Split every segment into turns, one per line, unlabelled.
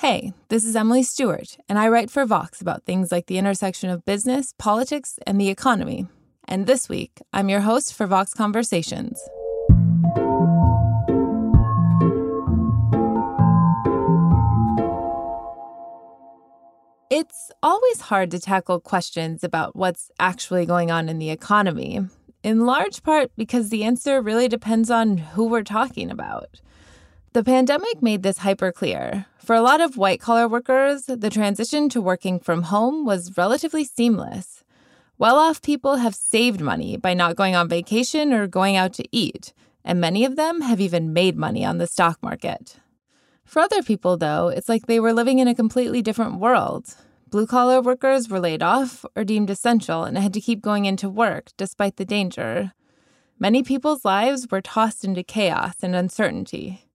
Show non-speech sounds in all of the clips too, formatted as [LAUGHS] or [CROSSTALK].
Hey, this is Emily Stewart, and I write for Vox about things like the intersection of business, politics, and the economy. And this week, I'm your host for Vox Conversations. It's always hard to tackle questions about what's actually going on in the economy, in large part because the answer really depends on who we're talking about. The pandemic made this hyper clear. For a lot of white collar workers, the transition to working from home was relatively seamless. Well off people have saved money by not going on vacation or going out to eat, and many of them have even made money on the stock market. For other people, though, it's like they were living in a completely different world. Blue collar workers were laid off or deemed essential and had to keep going into work despite the danger. Many people's lives were tossed into chaos and uncertainty.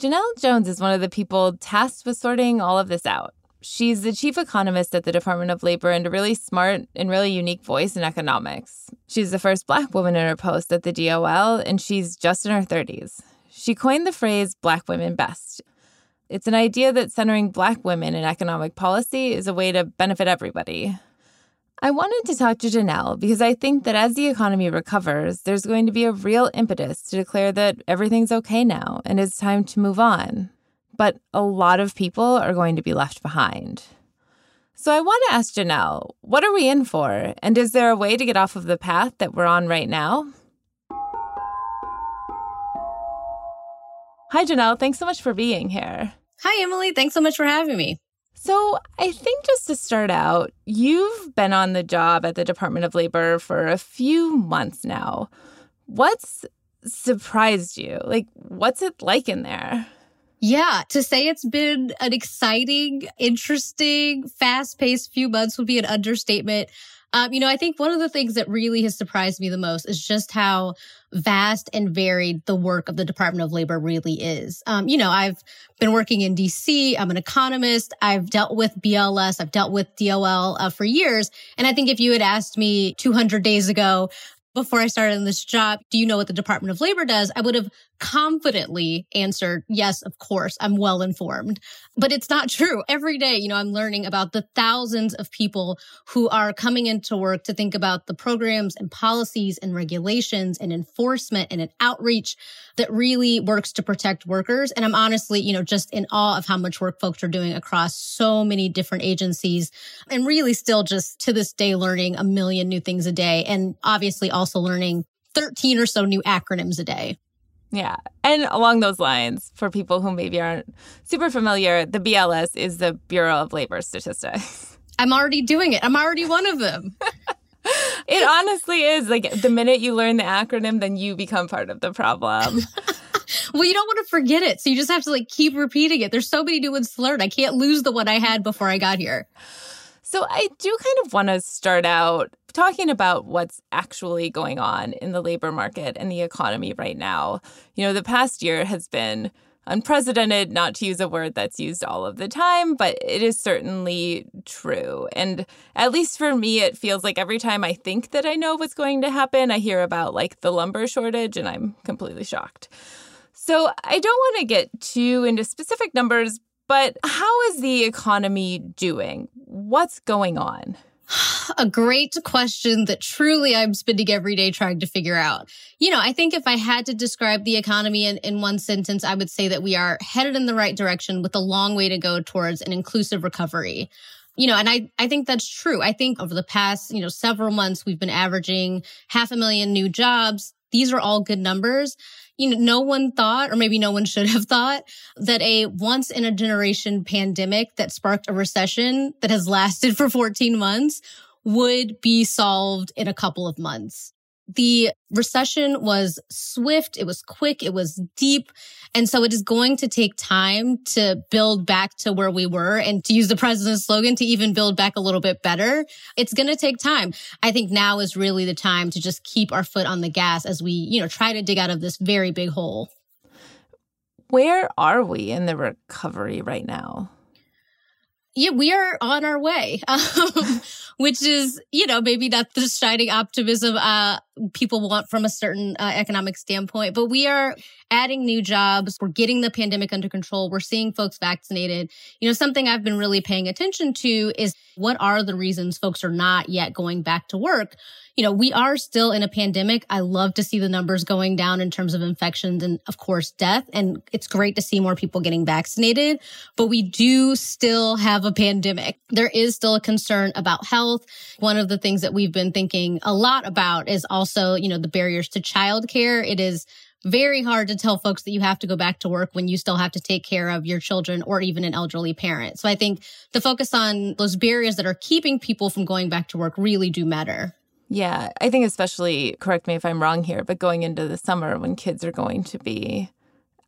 Janelle Jones is one of the people tasked with sorting all of this out. She's the chief economist at the Department of Labor and a really smart and really unique voice in economics. She's the first black woman in her post at the DOL, and she's just in her 30s. She coined the phrase Black Women Best. It's an idea that centering Black women in economic policy is a way to benefit everybody. I wanted to talk to Janelle because I think that as the economy recovers, there's going to be a real impetus to declare that everything's okay now and it's time to move on. But a lot of people are going to be left behind. So I want to ask Janelle, what are we in for? And is there a way to get off of the path that we're on right now? Hi, Janelle. Thanks so much for being here.
Hi, Emily. Thanks so much for having me.
So, I think just to start out, you've been on the job at the Department of Labor for a few months now. What's surprised you? Like, what's it like in there?
Yeah, to say it's been an exciting, interesting, fast paced few months would be an understatement. Um, you know, I think one of the things that really has surprised me the most is just how vast and varied the work of the Department of Labor really is. Um, you know, I've been working in DC. I'm an economist. I've dealt with BLS. I've dealt with DOL uh, for years. And I think if you had asked me 200 days ago, before I started in this job, do you know what the Department of Labor does? I would have confidently answered, yes, of course, I'm well informed. But it's not [LAUGHS] true. Every day, you know, I'm learning about the thousands of people who are coming into work to think about the programs and policies and regulations and enforcement and an outreach that really works to protect workers. And I'm honestly, you know, just in awe of how much work folks are doing across so many different agencies and really still just to this day learning a million new things a day. And obviously also learning 13 or so new acronyms a day.
Yeah. And along those lines, for people who maybe aren't super familiar, the BLS is the Bureau of Labor Statistics. [LAUGHS]
I'm already doing it. I'm already one of them. [LAUGHS]
it honestly is. Like the minute you learn the acronym, then you become part of the problem. [LAUGHS]
well, you don't want to forget it. So you just have to like keep repeating it. There's so many new ones to learn. I can't lose the one I had before I got here.
So I do kind of want to start out talking about what's actually going on in the labor market and the economy right now. You know, the past year has been unprecedented, not to use a word that's used all of the time, but it is certainly true. And at least for me, it feels like every time I think that I know what's going to happen, I hear about like the lumber shortage and I'm completely shocked. So I don't want to get too into specific numbers, but how is the economy doing? What's going on?
A great question that truly I'm spending every day trying to figure out. You know, I think if I had to describe the economy in, in one sentence, I would say that we are headed in the right direction with a long way to go towards an inclusive recovery you know, and I, I think that's true. I think over the past, you know, several months, we've been averaging half a million new jobs. These are all good numbs you know, no one thought, or maybe no one should have thought that a once in a generation pandemic that sparked a recession that has lasted [LAUGHS] for 14 months would be solved in a couple of months. The recession was swift, it was quick, it was deep. And so it is going to take time to build back to where we were and to use the president's slogan to even build back a little bit better. It's going to take time. I think now is really the time to just keep our foot on the gas as we, you know, try to dig out of this very big hole.
Where are we in the recovery right now?
yeah, we are on our way, [LAUGHS] um, which is, you know, maybe not the shining optimism uh, people want from a certain uh, economic standpoint, but we are adding new jobs. We're getting the pandemic under control. We're seeing folks vaccinated. You know, something I've been really paying attention to is what are the reasons folks are not yet going back to work? You know, we are still in a pandemic. I love to see the numbers going down in terms of infections and of course death. And it's great to see more people getting vaccinated, but we do still have a pandemic. There is still a concern about health. One of the things that we've been thinking a lot about is also, you know, the barriers to childcare. It is very hard to tell folks that you have to go back to work when you still have to take care of your children or even an elderly parent. So I think the focus on those barriers that are keeping people from going back to work really do matter.
Yeah, I think especially, correct me if I'm wrong here, but going into the summer when kids are going to be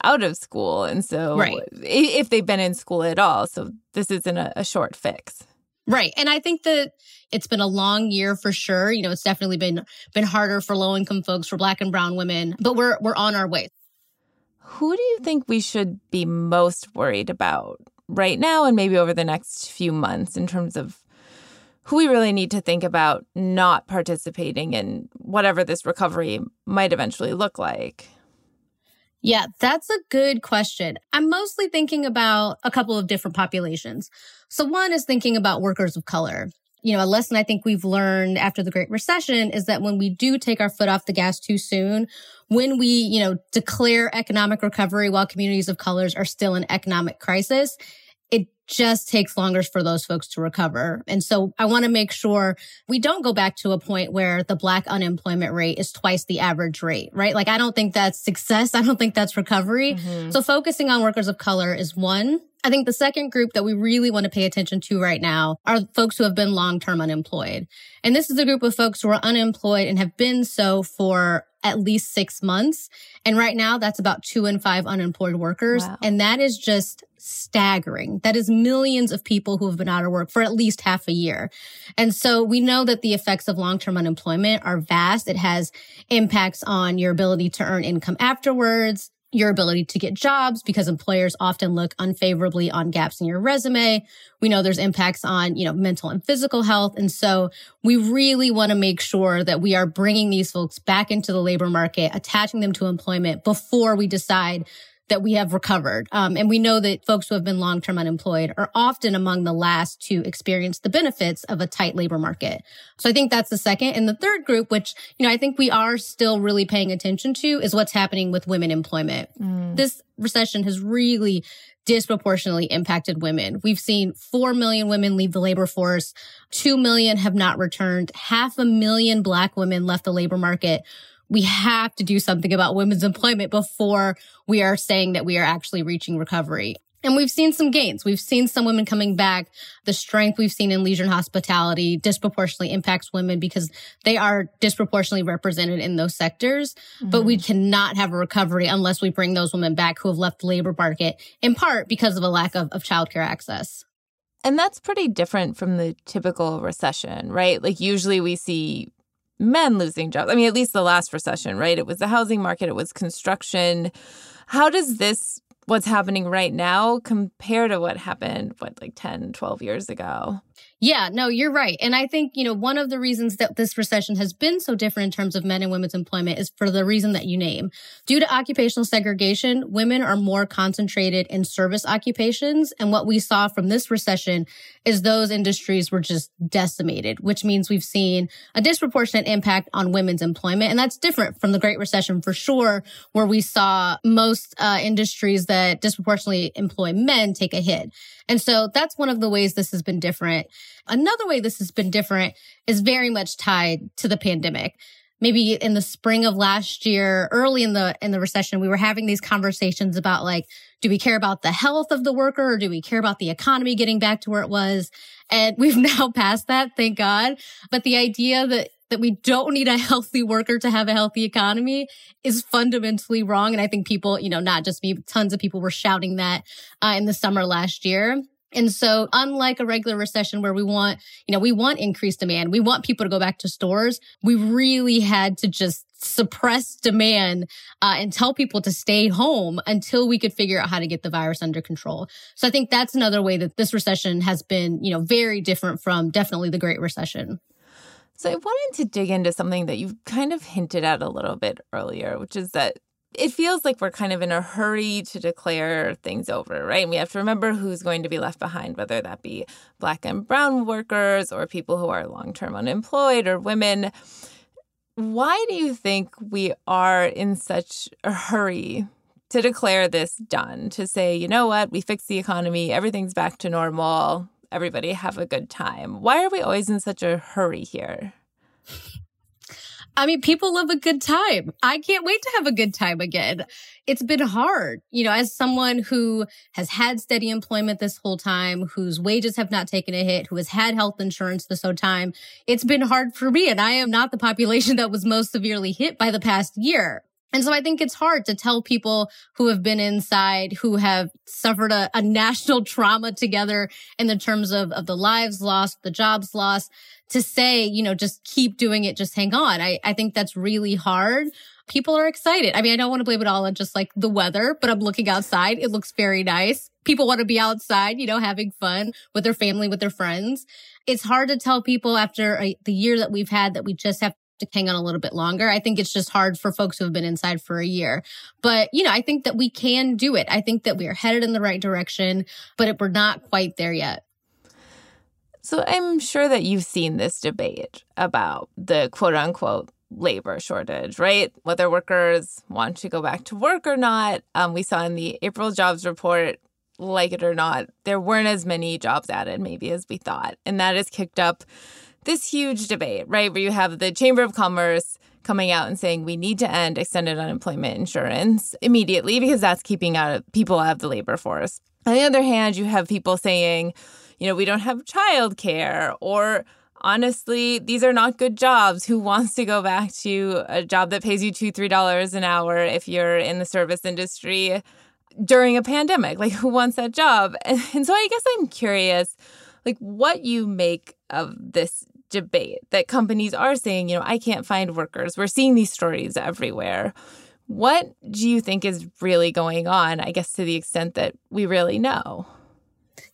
out of school. And so,
right.
if they've been in school at all. So, this isn't a, a short fix.
Right. And I think that it's been a long year for sure. You know, it's definitely been been harder for low income folks, for black and brown women, but we're we're on our way.
Who do you think we should be most worried about right now and maybe over the next few months in terms of who we really need to think about not participating in whatever this recovery might eventually look like?
Yeah, that's a good question. I'm mostly thinking about a couple of different populations. So one is thinking about workers of color. You know, a lesson I think we've learned after the Great Recession is that when we do take our foot off the gas too soon, when we, you know, declare economic recovery while communities of colors are still in economic crisis, just takes longer for those folks to recover. And so I want to make sure we don't go back to a point where the black unemployment rate is twice the average rate, right? Like I don't think that's success. [LAUGHS] I don't think that's recovery. Mm-hmm. So focusing on workers of color is one. I think the second group that we really want to pay attention to right now are folks who have been long-term unemployed. And this is a group of folks who are unemployed and have been so for at least six months. And right now that's about two in five unemployed workers. Wow. And that is just staggering. That is millions of people who have been out of work for at least half a year. And so we know that the effects of long-term unemployment are vast. It has impacts on your ability to earn income afterwards, your ability to get jobs because employers often look unfavorably on gaps in your resume. We know there's impacts on, you know, mental and physical health. And so we really want to make sure that we are bringing these folks back into the labor market, attaching them to employment before we decide that we have recovered. Um, and we know that folks who have been long-term unemployed are often among the last to experience the benefits of a tight labor market. So I think that's the second. And the third group, which, you know, I think we are still really paying attention to is what's happening with women employment. Mm. This recession has really disproportionately impacted women. We've seen 4 million women leave the labor force. 2 million have not returned. Half a million black women left the labor market we have to do something about women's employment before we are saying that we are actually reaching recovery. And we've seen some gains. We've seen some women coming back. The strength we've seen in leisure and hospitality disproportionately impacts women because they are disproportionately represented in those sectors. Mm-hmm. But we cannot have a recovery unless we bring those women back who have left the labor market in part because of a lack of, of childcare access.
And that's pretty different from the typical recession, right? Like usually we see men losing jobs. I mean, at least the last recession, right? It was the housing market, it was construction. How does this, what's happening right now, compare to what happened, what, like 10, 12 years ago?
Yeah, no, you're right. And I think, you know, one of the reasons that this recession has been so different in terms of men and women's employment is for the reason that you name. Due to occupational segregation, women are more concentrated in service occupations. And what we saw from this recession is those industries were just decimated, which means we've seen a disproportionate impact on women's employment. And that's different from the Great Recession for sure, where we saw most uh, industries that disproportionately employ men take a hit. And so that's one of the ways this has been different. Another way this has been different is very much tied to the pandemic. Maybe in the spring of last year, early in the, in the recession, we were having these conversations about like, do we care about the health of the worker or do we care about the economy getting back to where it was? And [LAUGHS] we've now passed that, thank God. But the idea that that we don't need a healthy worker to have a healthy economy is fundamentally wrong. And I think people, you know, not just me, tons of people were shouting that uh, in the summer last year. And so unlike a regular recession where we want, you know, we want increased demand, we want people to go back to stores, we really had to just suppress demand uh, and tell people to stay home until we could figure out how to get the virus under control. So I think that's another way that this recession has been, you know, very different from definitely the Great Recession.
So I wanted to dig into something that you've kind of hinted at a little bit earlier, which is that it feels like we're kind of in a hurry to declare things over, right? And we have to remember who's going to be left behind, whether that be black and brown workers or people who are long term unemployed or women. Why do you think we are in such a hurry to declare this done? To say, you know what, we fixed the economy, everything's back to normal, everybody have a good time. Why are we always in such a hurry here?
I mean, people love a good time. I can't wait to have a good time again. It's been hard, you know, as someone who has had steady employment this whole time, whose wages have not taken a hit, who has had health insurance this whole time. It's been hard for me. And I am not the population [LAUGHS] that was most severely hit by the past year. And so I think it's hard to tell people who have been inside, who have suffered a, a, national [LAUGHS] trauma together in the terms of, of the lives lost, the jobs lost, to say, you know, just keep doing it, just hang on. I, I think that's really hard. People are excited. I mean, I don't want to blame it all on just like the weather, but I'm looking outside. It looks very nice. People want to be outside, you know, having fun with their family, with their friends. It's hard to tell people after a, the year that we've had that we just have to hang on a little bit longer. I think it's just hard for folks who have been inside for a year. But, you know, I think that we can do it. I think that we are headed in the right direction, but we're not quite there yet.
So I'm sure that you've seen this debate about the quote unquote labor shortage, right? Whether workers want to go back to work or not. Um, we saw in the April jobs report, like it or not, there weren't as many jobs added maybe as we thought. And that has kicked up this huge debate, right? Where you have the Chamber of Commerce coming out and saying we need to end extended unemployment insurance immediately because that's keeping out of, people out of the labor force. On the other hand, you have people saying, you know, we don't have childcare or honestly, these are not good jobs. Who wants to go back to a job that pays you two, three dollars an hour if you're in the service industry during a pandemic? Like who wants that job? And, [LAUGHS] and so I guess I'm curious, like what you make of this debate that companies are saying, you know, I can't find workers. We're seeing these stories everywhere. What do you think is really going on? I guess to the extent that we really know.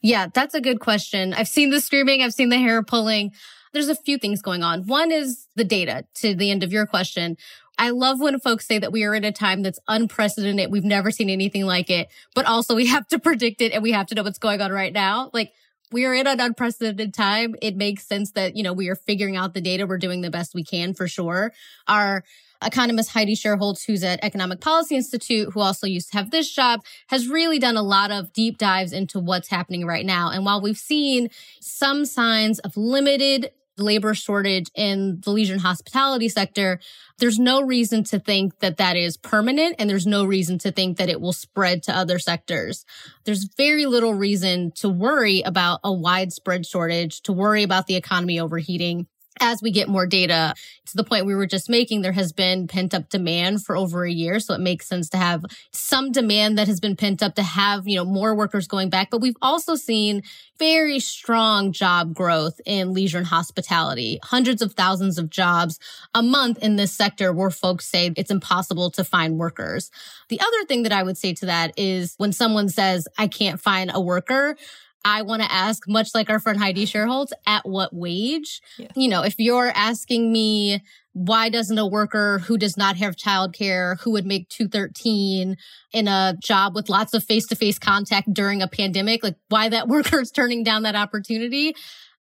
Yeah, that's a good question. I've seen the screaming, I've seen the hair pulling. There's a few things going on. One is the data to the end of your question. I love when folks say that we are in a time that's unprecedented. We've never seen anything like it, but also we have to [LAUGHS] predict it and we have to know what's going on right now. Like we are in an unprecedented time. It makes sense that, you know, we are figuring out the data. We're doing the best we can for sure. Our economist Heidi Shierholz, who's at Economic Policy Institute, who also used to have this job, has really done a lot of deep dives into what's happening right now. And while we've seen some signs of limited labor shortage in the leisure and hospitality sector, there's no reason to think that that is permanent and there's no reason to think that it will spread to other sectors. There's very little reason to worry about a widespread shortage, to worry about the economy overheating as we get more data to the point we were just making, there has been pent up demand for over a year. So it makes sense to have some demand that has been pent up to have, you know, more workers going back. But we've also seen very strong job growth in leisure and hospitality, hundreds of thousands of jobs a month in this sector where folks say it's impossible to find workers. The other thing that I would say to that is when someone says, I can't find a worker, I want to ask, much like our friend Heidi Shierholz, at what wage? Yeah. You know, if you're asking me, why doesn't a worker who does not have childcare, who would make 213 in a job with lots of face to face contact during a pandemic, like why that [LAUGHS] worker is turning down that opportunity?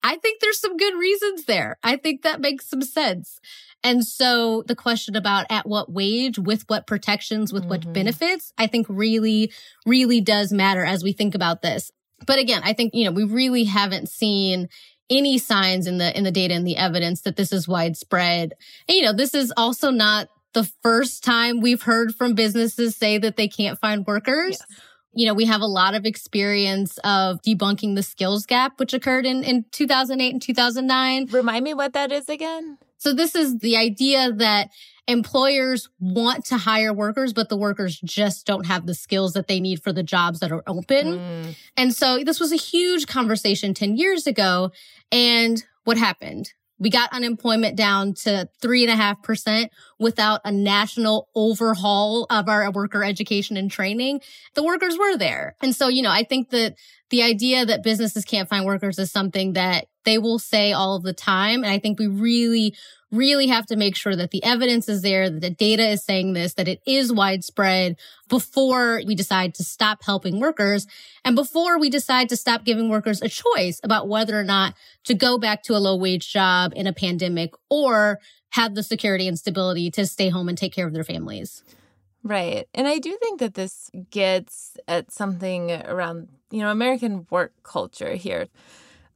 I think there's some good reasons there. I think that makes some sense. And so the question about at what wage, with what protections, with mm-hmm. what benefits, I think really, really does matter as we think about this. But again, I think, you know, we really haven't seen any signs in the in the data and the evidence that this is widespread. And, you know, this is also not the first time we've heard from businesses say that they can't find workers. Yes. You know, we have a lot of experience of debunking the skills gap, which occurred in, in 2008 and 2009.
Remind me what that is again.
So this is the idea that employers want to hire workers, but the workers just don't have the skills that they need for the jobs that are open. Mm. And so this was a huge conversation 10 years ago. And what happened? We got unemployment down to three and a half percent without a national overhaul of our worker education and training. The workers were there. And so, you know, I think that the idea that businesses can't find workers is something that they will say all of the time. And I think we really, really have to make sure that the evidence is there, that the data is saying this, that it is widespread before we decide to stop helping workers and before we decide to stop giving workers a choice about whether or not to go back to a low wage job in a pandemic or have the security and stability to stay home and take care of their families.
Right. And I do think that this gets at something around, you know, American work culture here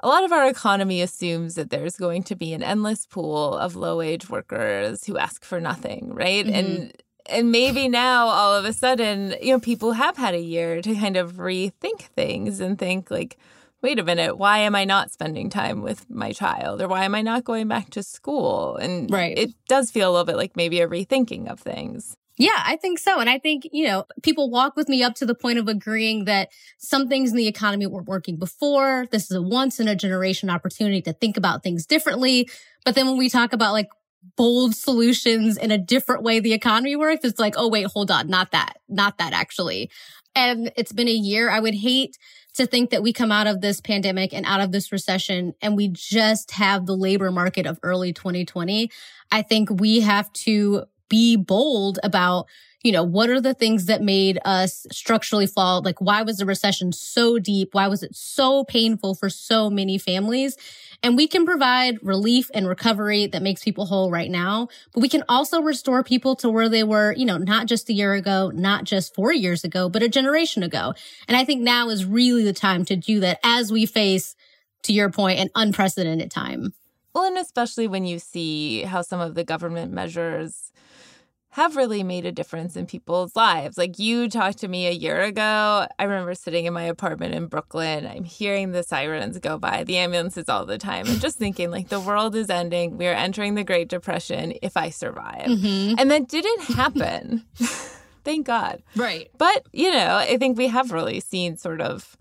a lot of our economy assumes that there's going to be an endless pool of low wage workers who ask for nothing, right? Mm-hmm. And and maybe now all of a sudden, you know, people have had a year to kind of rethink things and think like, wait a minute, why am I not spending time with my child or why am I not going back to school? And
right.
it does feel a little bit like maybe a rethinking of things.
Yeah, I think so. And I think, you know, people walk with me up to the point of agreeing that some things in the economy weren't working before. This is a once in a generation opportunity to think about things differently. But then when we talk about like bold solutions in a different way the economy works, it's like, oh, wait, hold on. Not that, not that actually. And it's been a year. I would hate to think that we come out of this pandemic and out of this recession and we just have the labor market of early 2020. I think we have to be bold about you know, what are the things that made us structurally flawed? Like, why was the recession so deep? Why was it so painful for so many families? And we can provide relief and recovery that makes people whole right now, but we can also restore people to where they were, you know, not just a year ago, not just four years ago, but a generation ago. And I think now is really the time to do that as we face, to your point, an unprecedented time.
Well, and especially when you see how some of the government measures have really made a difference in people's lives. Like you talked to me a year ago. I remember sitting in my apartment in Brooklyn. I'm hearing the sirens go by, the ambulances all the time, and just thinking, like, the world is ending. We are entering the Great Depression if I survive. Mm-hmm. And that didn't happen. [LAUGHS] Thank God.
Right.
But, you know, I think we have really seen sort of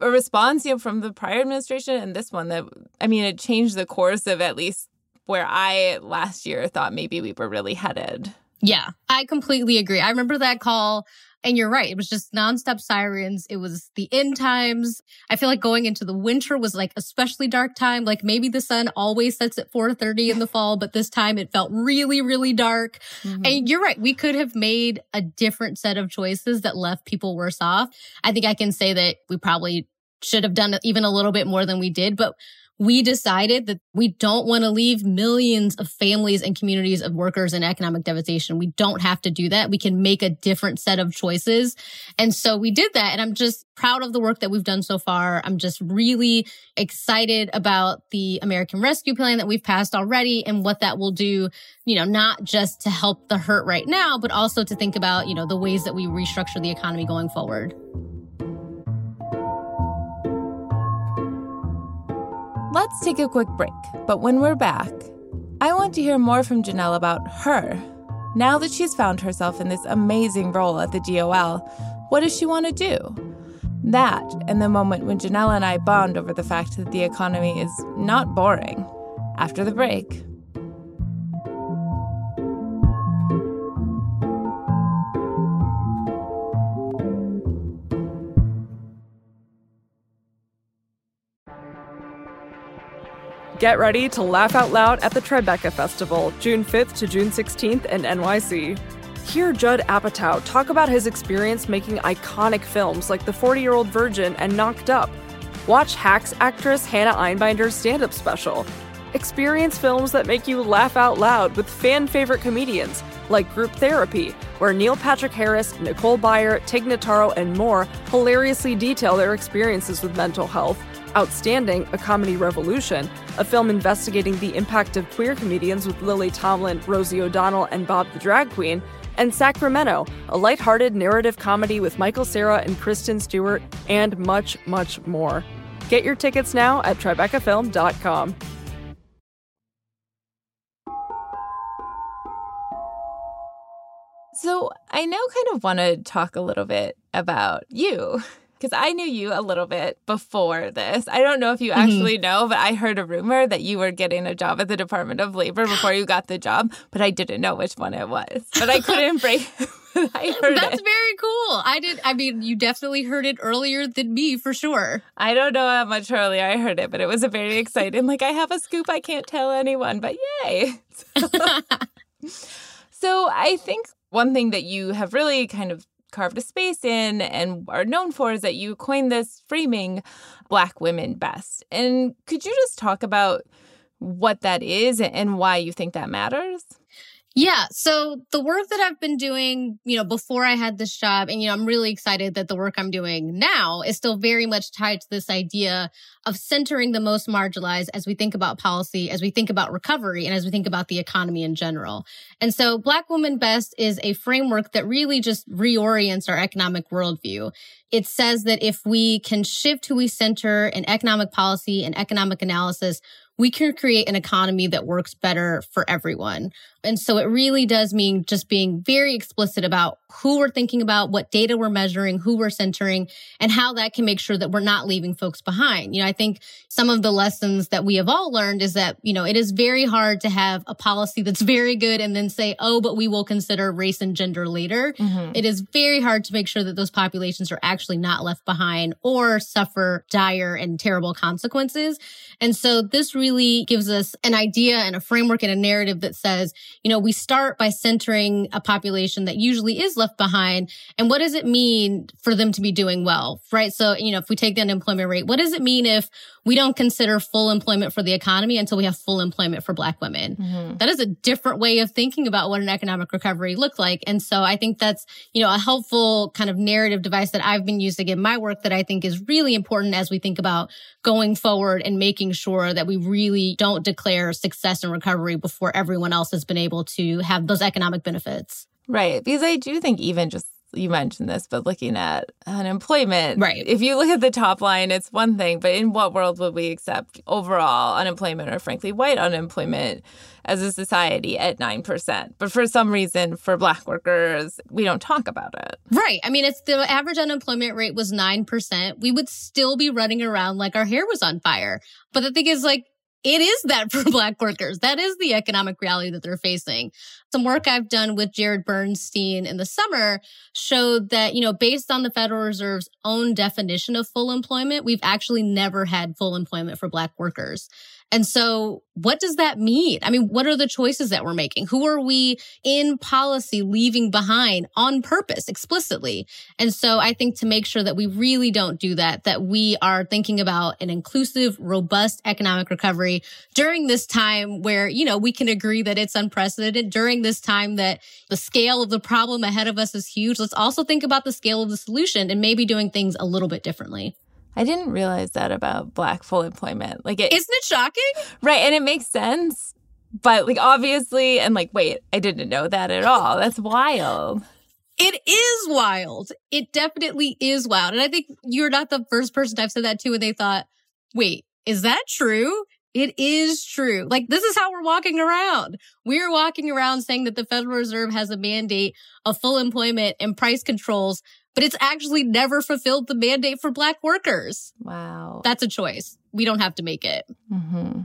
a response you know, from the prior administration and this one that, I mean, it changed the course of at least where I last year thought maybe we were really headed.
Yeah, I completely agree. I remember that call and you're right. It was just nonstop sirens. It was the end times. I feel like going into the winter was like especially dark time. Like maybe the sun always sets at 4:30 in the fall, but this time it felt really, really dark. Mm-hmm. And you're right. We could have made a different set of choices that left people worse off. I think I can say that we probably should have done even a little bit more than we did, but we decided that we don't want to leave millions of families and communities of workers in economic devastation. We don't have to do that. We can make a different set of choices. And so we did that. And I'm just proud of the work that we've done so far. I'm just really excited about the American Rescue Plan that we've passed already and what that will do, you know, not just to help the hurt right now, but also to think about, you know, the ways that we restructure the economy going forward.
Let's take a quick break, but when we're back, I want to hear more from Janelle about her. Now that she's found herself in this amazing role at the DOL, what does she want to do? That and the moment when Janelle and I bond over the fact that the economy is not boring. After the break.
Get ready to laugh out loud at the Tribeca Festival, June 5th to June 16th in NYC. Hear Judd Apatow talk about his experience making iconic films like The 40 Year Old Virgin and Knocked Up. Watch Hacks actress Hannah Einbinder's stand up special. Experience films that make you laugh out loud with fan favorite comedians like Group Therapy, where Neil Patrick Harris, Nicole Byer, Tig Notaro, and more hilariously detail their experiences with mental health Outstanding, A Comedy Revolution, a film investigating the impact of queer comedians with Lily Tomlin, Rosie O'Donnell, and Bob the Drag Queen, and Sacramento, a lighthearted narrative comedy with Michael Cera and Kristen Stewart, and much, much more. Get your tickets now at TribecaFilm.com.
So, I now kind of want to talk a little bit about you. [LAUGHS] because I knew you a little bit before this. I don't know if you mm-hmm. actually know, but I heard a rumor that you were getting a job at the Department of Labor [GASPS] before you got the job, but I didn't know which one it was. But I couldn't break. [LAUGHS] I heard
That's
it.
very cool. I did. I mean, you definitely heard it earlier than me for sure.
I don't know how much earlier I heard it, but it was a very exciting. like I have a scoop I can't tell anyone, but yay! [LAUGHS] [LAUGHS] so I think one thing that you have really kind of carved a space in and are known for is that you coined this framing Black women best. And could you just talk about what that is and why you think that matters?
Yeah. So the work that I've been doing, you know, before I had this job, and, you know, I'm really excited that the work I'm doing now is still very much tied to this idea of centering the most marginalized as we think about policy, as we think about recovery, and as we think about the economy in general. And so Black Woman Best is a framework that really just reorients our economic worldview. It says that if we can shift who we center in economic policy and economic analysis, we can create an economy that works better for everyone. And so it really does mean just being very explicit about who we're thinking about, what data we're measuring, who we're centering, and how that can make sure that we're not leaving folks behind. You know, I think some of the lessons that we have all learned is that, you know, it is very hard to have a policy that's very good and then say, oh, but we will consider race and gender later. Mm-hmm. It is very hard to make sure that those populations are actually not left behind or suffer dire and terrible consequences. And so this really gives us an idea and a framework and a narrative that says, you know, we start by centering a population that usually is left behind. And what does it mean for them to be doing well? Right. So, you know, if we take the unemployment rate, what does it mean if we don't consider full employment for the economy until we have full employment for Black women. Mm-hmm. That is a different way of thinking about what an economic recovery looked like. And so I think that's, you know, a helpful kind of narrative device that I've been using in my work that I think is really important as we think about going forward and making sure that we really don't declare success and recovery before everyone else has been able to have those economic benefits.
Right. Because I do think even just you mentioned this, but looking at unemployment,
right?
If you look at the top line, it's one thing, but in what world would we accept overall unemployment or frankly white unemployment as a society at 9%? But for some reason, for black workers, we don't talk about it.
Right. I mean, if the average unemployment rate was 9%, we would still be running around like our hair was on fire. But the thing is like, it is that [LAUGHS] for black workers. That is the economic reality that they're facing. Some work I've done with Jared Bernstein in the summer showed that, you know, based on the Federal Reserve's own definition of full employment, we've actually never had full employment for black workers. And so what does that mean? I mean, what are the choices that we're making? Who are we in policy leaving behind on purpose explicitly? And so I think to make sure that we really don't do that, that we are thinking about an inclusive, robust economic recovery during this time where, you know, we can agree that it's unprecedented during this time that the scale of the problem ahead of us is huge. Let's also think about the scale of the solution and maybe doing things a little bit differently.
I didn't realize that about black full employment. Like,
it, isn't it shocking?
Right, and it makes sense. But like, obviously, and like, wait, I didn't know that at all. That's wild.
It is wild. It definitely is wild. And I think you're not the first person I've said that to, and they thought, wait, is that true? It is true. Like this is how we're walking around. We're walking around saying that the Federal Reserve has a mandate of full employment and price controls but it's actually never fulfilled the mandate for black workers.
Wow.
That's a choice. We don't have to make it.
Mm-hmm.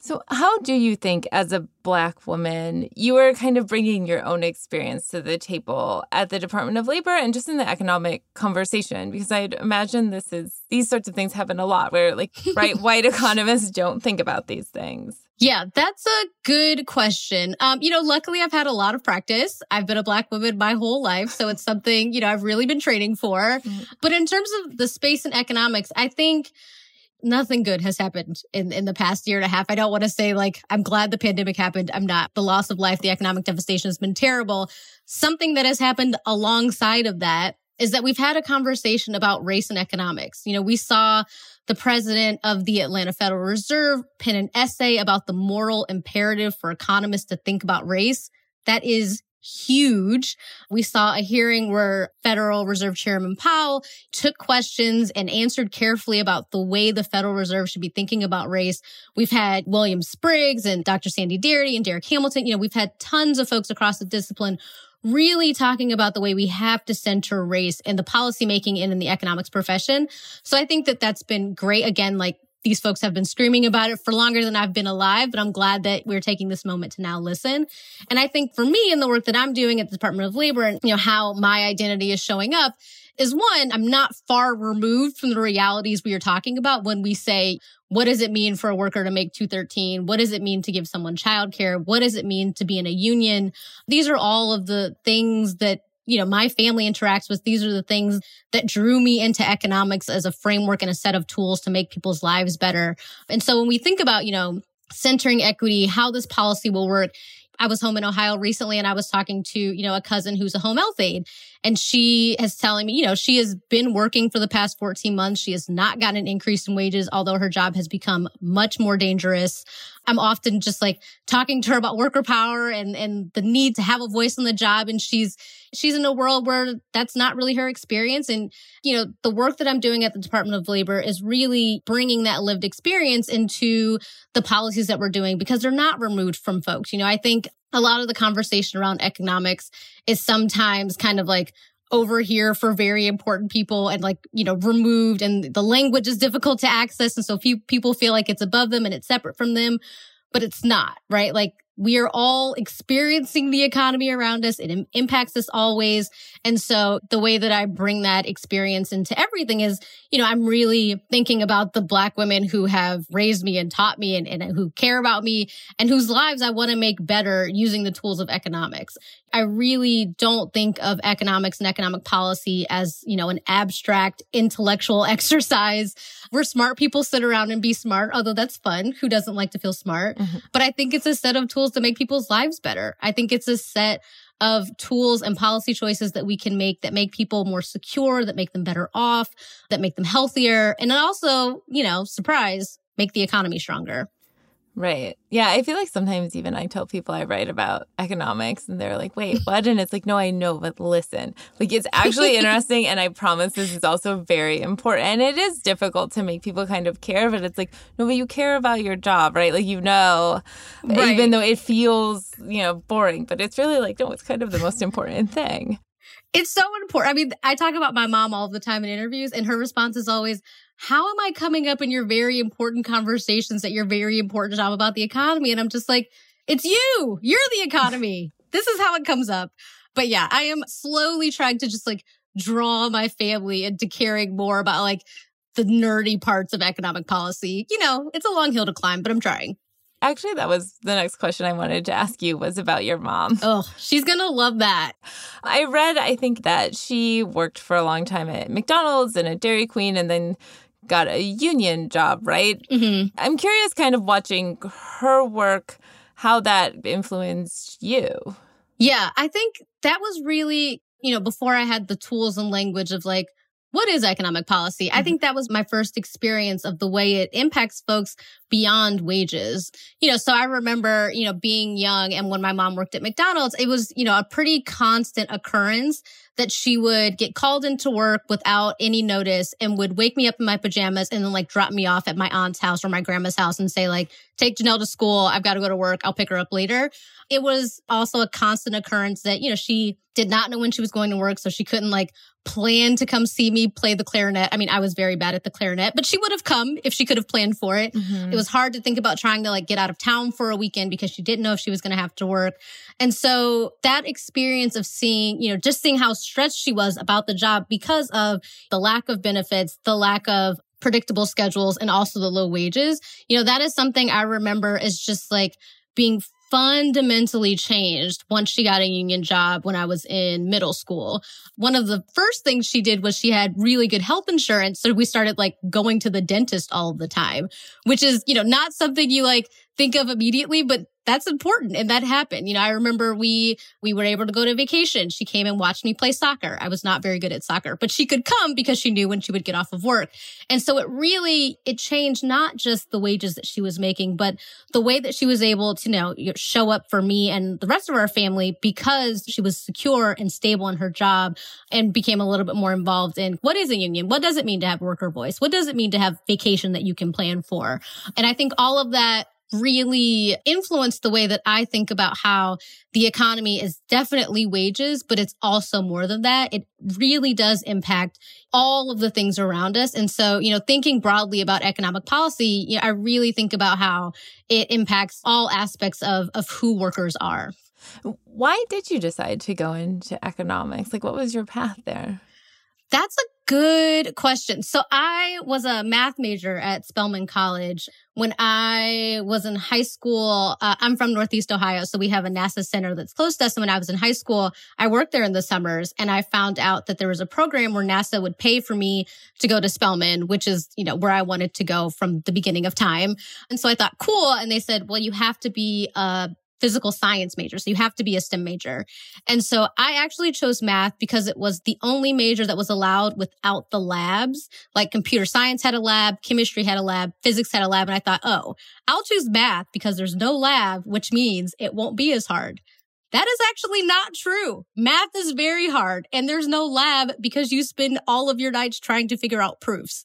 So, how do you think, as a Black woman, you are kind of bringing your own experience to the table at the Department of Labor and just in the economic conversation? Because I'd imagine this is, these sorts of things happen a lot where, like, [LAUGHS] right, white economists don't think about these things.
Yeah, that's a good question. Um, you know, luckily I've had a lot of practice. I've been a black woman my whole life. So it's something, you know, I've really been training for. Mm-hmm. But in terms of the space and economics, I think nothing good has happened in, in the past year and a half. I don't want to say like, I'm glad the pandemic happened. I'm not. The loss of life, the economic devastation has been terrible. Something that has happened alongside of that is that we've had a conversation about race and economics. You know, we saw the president of the Atlanta Federal Reserve pen an essay about the moral imperative for economists to think about race. That is huge. We saw a hearing where Federal Reserve Chairman Powell took questions and answered carefully about the way the Federal Reserve should be thinking about race. We've had William Spriggs and Dr. Sandy Darity and Darrick Hamilton. You know, we've had tons of folks across the discipline really talking about the way we have to center race in the policymaking and in the economics profession. So I think that that's been great. Again, like these folks have been screaming about it for longer than I've been alive, but I'm glad that we're taking this moment to now listen. And I think for me in the work that I'm doing at the Department of Labor and, you know, how my identity is showing up is one, I'm not far removed from the realities we are talking about when we say, what does it mean for a worker to make 213? What does it mean to give someone childcare? What does it mean to be in a union? These are all of the things that you know, my family interacts with. These are the things that drew me into economics as a framework and a set of tools to make people's lives better. And so when we think about, you know, centering equity, how this policy will work, I was home in Ohio recently and I was talking to, you know, a cousin who's a home health aide and she is telling me, you know, she has been working for the past 14 months. She has not gotten an increase in wages, although her job has become much more dangerous. I'm often just like talking to her about worker power and, and the need to have a voice in the job. And she's, she's in a world where that's not really her experience. And, you know, the work that I'm doing at the Department of Labor is really bringing that lived experience into the policies that we're doing because they're not removed from folks. You know, I think a lot of the conversation around economics is sometimes kind of like, over here for very important people and like, you know, removed and the language is difficult to access. And so few people feel like it's above them and it's separate from them, but it's not, right? Like we are all experiencing the economy around us. It Im- impacts us always. And so the way that I bring that experience into everything is, you know, I'm really thinking about the black women who have raised me and taught me and, and who care about me and whose lives I want to make better using the tools of economics. I really don't think of economics and economic policy as, you know, an abstract intellectual [LAUGHS] exercise where smart people sit around and be smart, although that's fun. Who doesn't like to feel smart? Mm-hmm. But I think it's a set of tools to make people's lives better. I think it's a set of tools and policy choices that we can make that make people more secure, that make them better off, that make them healthier. And also, you know, surprise, make the economy stronger.
Right. Yeah. I feel like sometimes even I tell people I write about economics and they're like, wait, what? And it's like, no, I know, but listen. Like, it's actually [LAUGHS] interesting. And I promise this is also very important. And it is difficult to make people kind of care, but it's like, no, but you care about your job, right? Like, you know, right. even though it feels, you know, boring, but it's really like, no, it's kind of the most important thing.
It's so important. I mean, I talk about my mom all the time in interviews, and her response is always, how am I coming up in your very important conversations at your very important job about the economy? And I'm just like, it's you. You're the economy. [LAUGHS] this is how it comes up. But yeah, I am slowly trying to just like draw my family into caring more about like the nerdy parts of economic policy. You know, it's a long hill to climb, but I'm trying.
Actually, that was the next question I wanted to ask you was about your mom. [LAUGHS]
Oh, she's going to love that.
I read, I think, that she worked for a long time at McDonald's and at Dairy Queen and then got a union job, right? Mm-hmm. I'm curious, kind of watching her work, how that influenced you.
Yeah, I think that was really, you know, before I had the tools and language of like, what is economic policy? Mm-hmm. I think that was my first experience of the way it impacts folks beyond wages. You know, so I remember, you know, being young and when my mom worked at McDonald's, it was, you know, a pretty constant occurrence that she would get called into work without any notice and would wake me up in my pajamas and then like drop me off at my aunt's house or my grandma's house and say like, take Janelle to school. I've got to go to work. I'll pick her up later. It was also a constant occurrence that, you know, she did not know when she was going to work. So she couldn't like plan to come see me play the clarinet. I mean, I was very bad at the clarinet, but she would have come if she could have planned for it. Mm-hmm. It was hard to think about trying to like get out of town for a weekend because she didn't know if she was going to have to work. And so that experience of seeing, you know, just seeing how stressed she was about the job because of the lack of benefits, the lack of predictable schedules and also the low wages. You know, that is something I remember as just like being fundamentally changed once she got a union job when I was in middle school. One of the first things she did was she had really good health insurance. So we started like going to the dentist all the time, which is, you know, not something you like think of immediately, but that's important. And that happened. You know, I remember we, we were able to go to vacation. She came and watched me play soccer. I was not very good at soccer, but she could come because she knew when she would get off of work. And so it really, it changed not just the wages that she was making, but the way that she was able to, you know, show up for me and the rest of our family because she was secure and stable in her job and became a little bit more involved in what is a union? What does it mean to have worker voice? What does it mean to have vacation that you can plan for? And I think all of that really influenced the way that I think about how the economy is definitely wages, but it's also more than that. It really does impact all of the things around us. And so, you know, thinking broadly about economic policy, you know, I really think about how it impacts all aspects of, of who workers are.
Why did you decide to go into economics? Like, what was your path there?
That's a good question. So I was a math major at Spelman College when I was in high school. Uh, I'm from Northeast Ohio, so we have a NASA center that's close to us. And when I was in high school, I worked there in the summers and I found out that there was a program where NASA would pay for me to go to Spelman, which is, you know, where I wanted to go from the beginning of time. And so I thought, cool. And they said, well, you have to be a physical science major. So you have to be a STEM major. And so I actually chose math because it was the only major that was allowed without the labs. Like computer science had a lab, chemistry had a lab, physics had a lab. And I thought, oh, I'll choose math because there's no lab, which means it won't be as hard. That is actually not true. Math is very hard and there's no lab because you spend all of your nights trying to figure out proofs.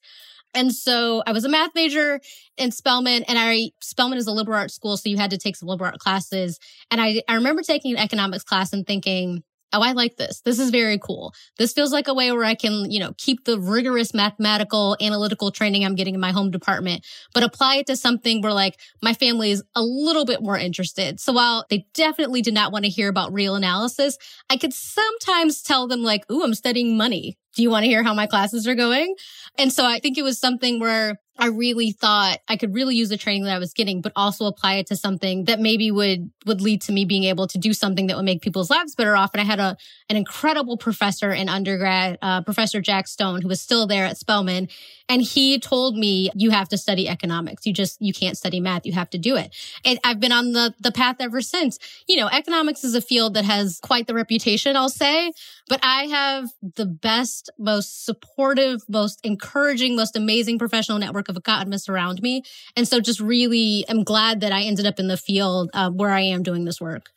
And so I was a math major in Spelman and I, Spelman is a liberal arts school. So you had to take some liberal arts classes. And I, I remember taking an economics class and thinking, oh, I like this. This is very cool. This feels like a way where I can, you know, keep the rigorous mathematical analytical training I'm getting in my home department, but apply it to something where like my family is a little bit more interested. So while they definitely did not want to hear about real analysis, I could sometimes tell them like, ooh, I'm studying money. Do you want to hear how my classes are going? And so I think it was something where I really thought I could really use the training that I was getting, but also apply it to something that maybe would, would lead to me being able to do something that would make people's lives better off. And I had a, an incredible professor in undergrad, uh, Professor Jack Stone, who was still there at Spelman. And he told me, you have to study economics. You just, you can't study math. You have to do it. And I've been on the, the path ever since. You know, economics is a field that has quite the reputation, I'll say, but I have the best, most supportive, most encouraging, most amazing professional network of economists around me. And so just really am glad that I ended up in the field uh, where I am doing this work.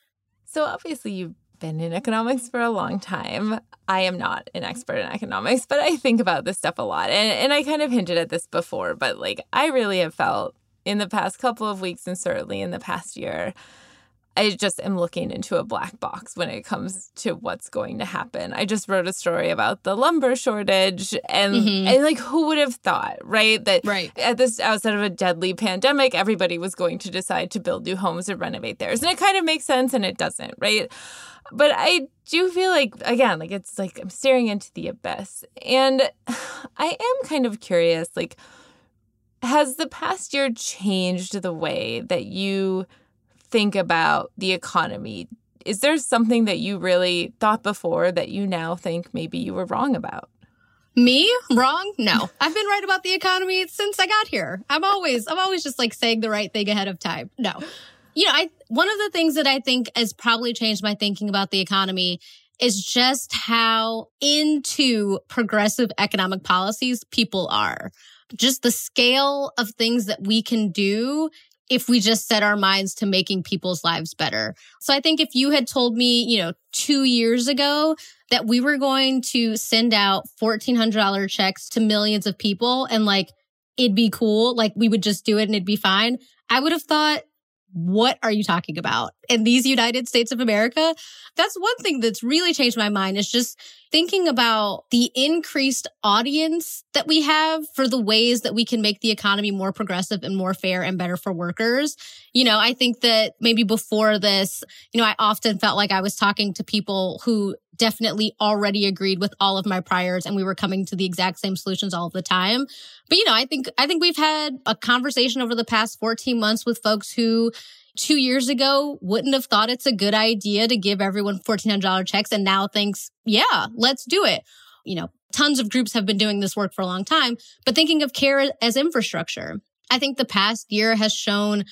So obviously you've been in economics for a long time. I am not an expert in economics, but I think about this stuff a lot. And and I kind of hinted at this before, but like I really have felt in the past couple of weeks and certainly in the past year I just am looking into a black box when it comes to what's going to happen. I just wrote a story about the lumber shortage and mm-hmm. and like who would have thought, right? That
right.
at this outside of a deadly pandemic, everybody was going to decide to build new homes or renovate theirs. And it kind of makes sense and it doesn't, right? But I do feel like again, like it's like I'm staring into the abyss. And [SIGHS] I am kind of curious, like has the past year changed the way that you think about the economy, is there something that you really thought before that you now think maybe you were wrong about?
Me? Wrong? No. [LAUGHS] I've been right about the economy since I got here. I'm always, I'm always just like saying the right thing ahead of time. No. You know, I, one of the things that I think has probably changed my thinking about the economy is just how into progressive economic policies people are. Just the scale of things that we can do if we just set our minds to making people's lives better. So I think if you had told me, you know, two years ago that we were going to send out $1,400 checks to millions of people and like, it'd be cool. Like we would just do it and it'd be fine. I would have thought, what are you talking about? In these United States of America, that's one thing that's really changed my mind is just thinking about the increased audience that we have for the ways that we can make the economy more progressive and more fair and better for workers. You know, I think that maybe before this, you know, I often felt like I was talking to people who definitely already agreed with all of my priors and we were coming to the exact same solutions all the time. But you know, I think I think we've had a conversation over the past 14 months with folks who two years ago wouldn't have thought it's a good idea to give everyone $1,400 checks and now thinks, yeah, let's do it. You know, tons of groups have been doing this work for a long time, but thinking of care as infrastructure. I think the past year has shown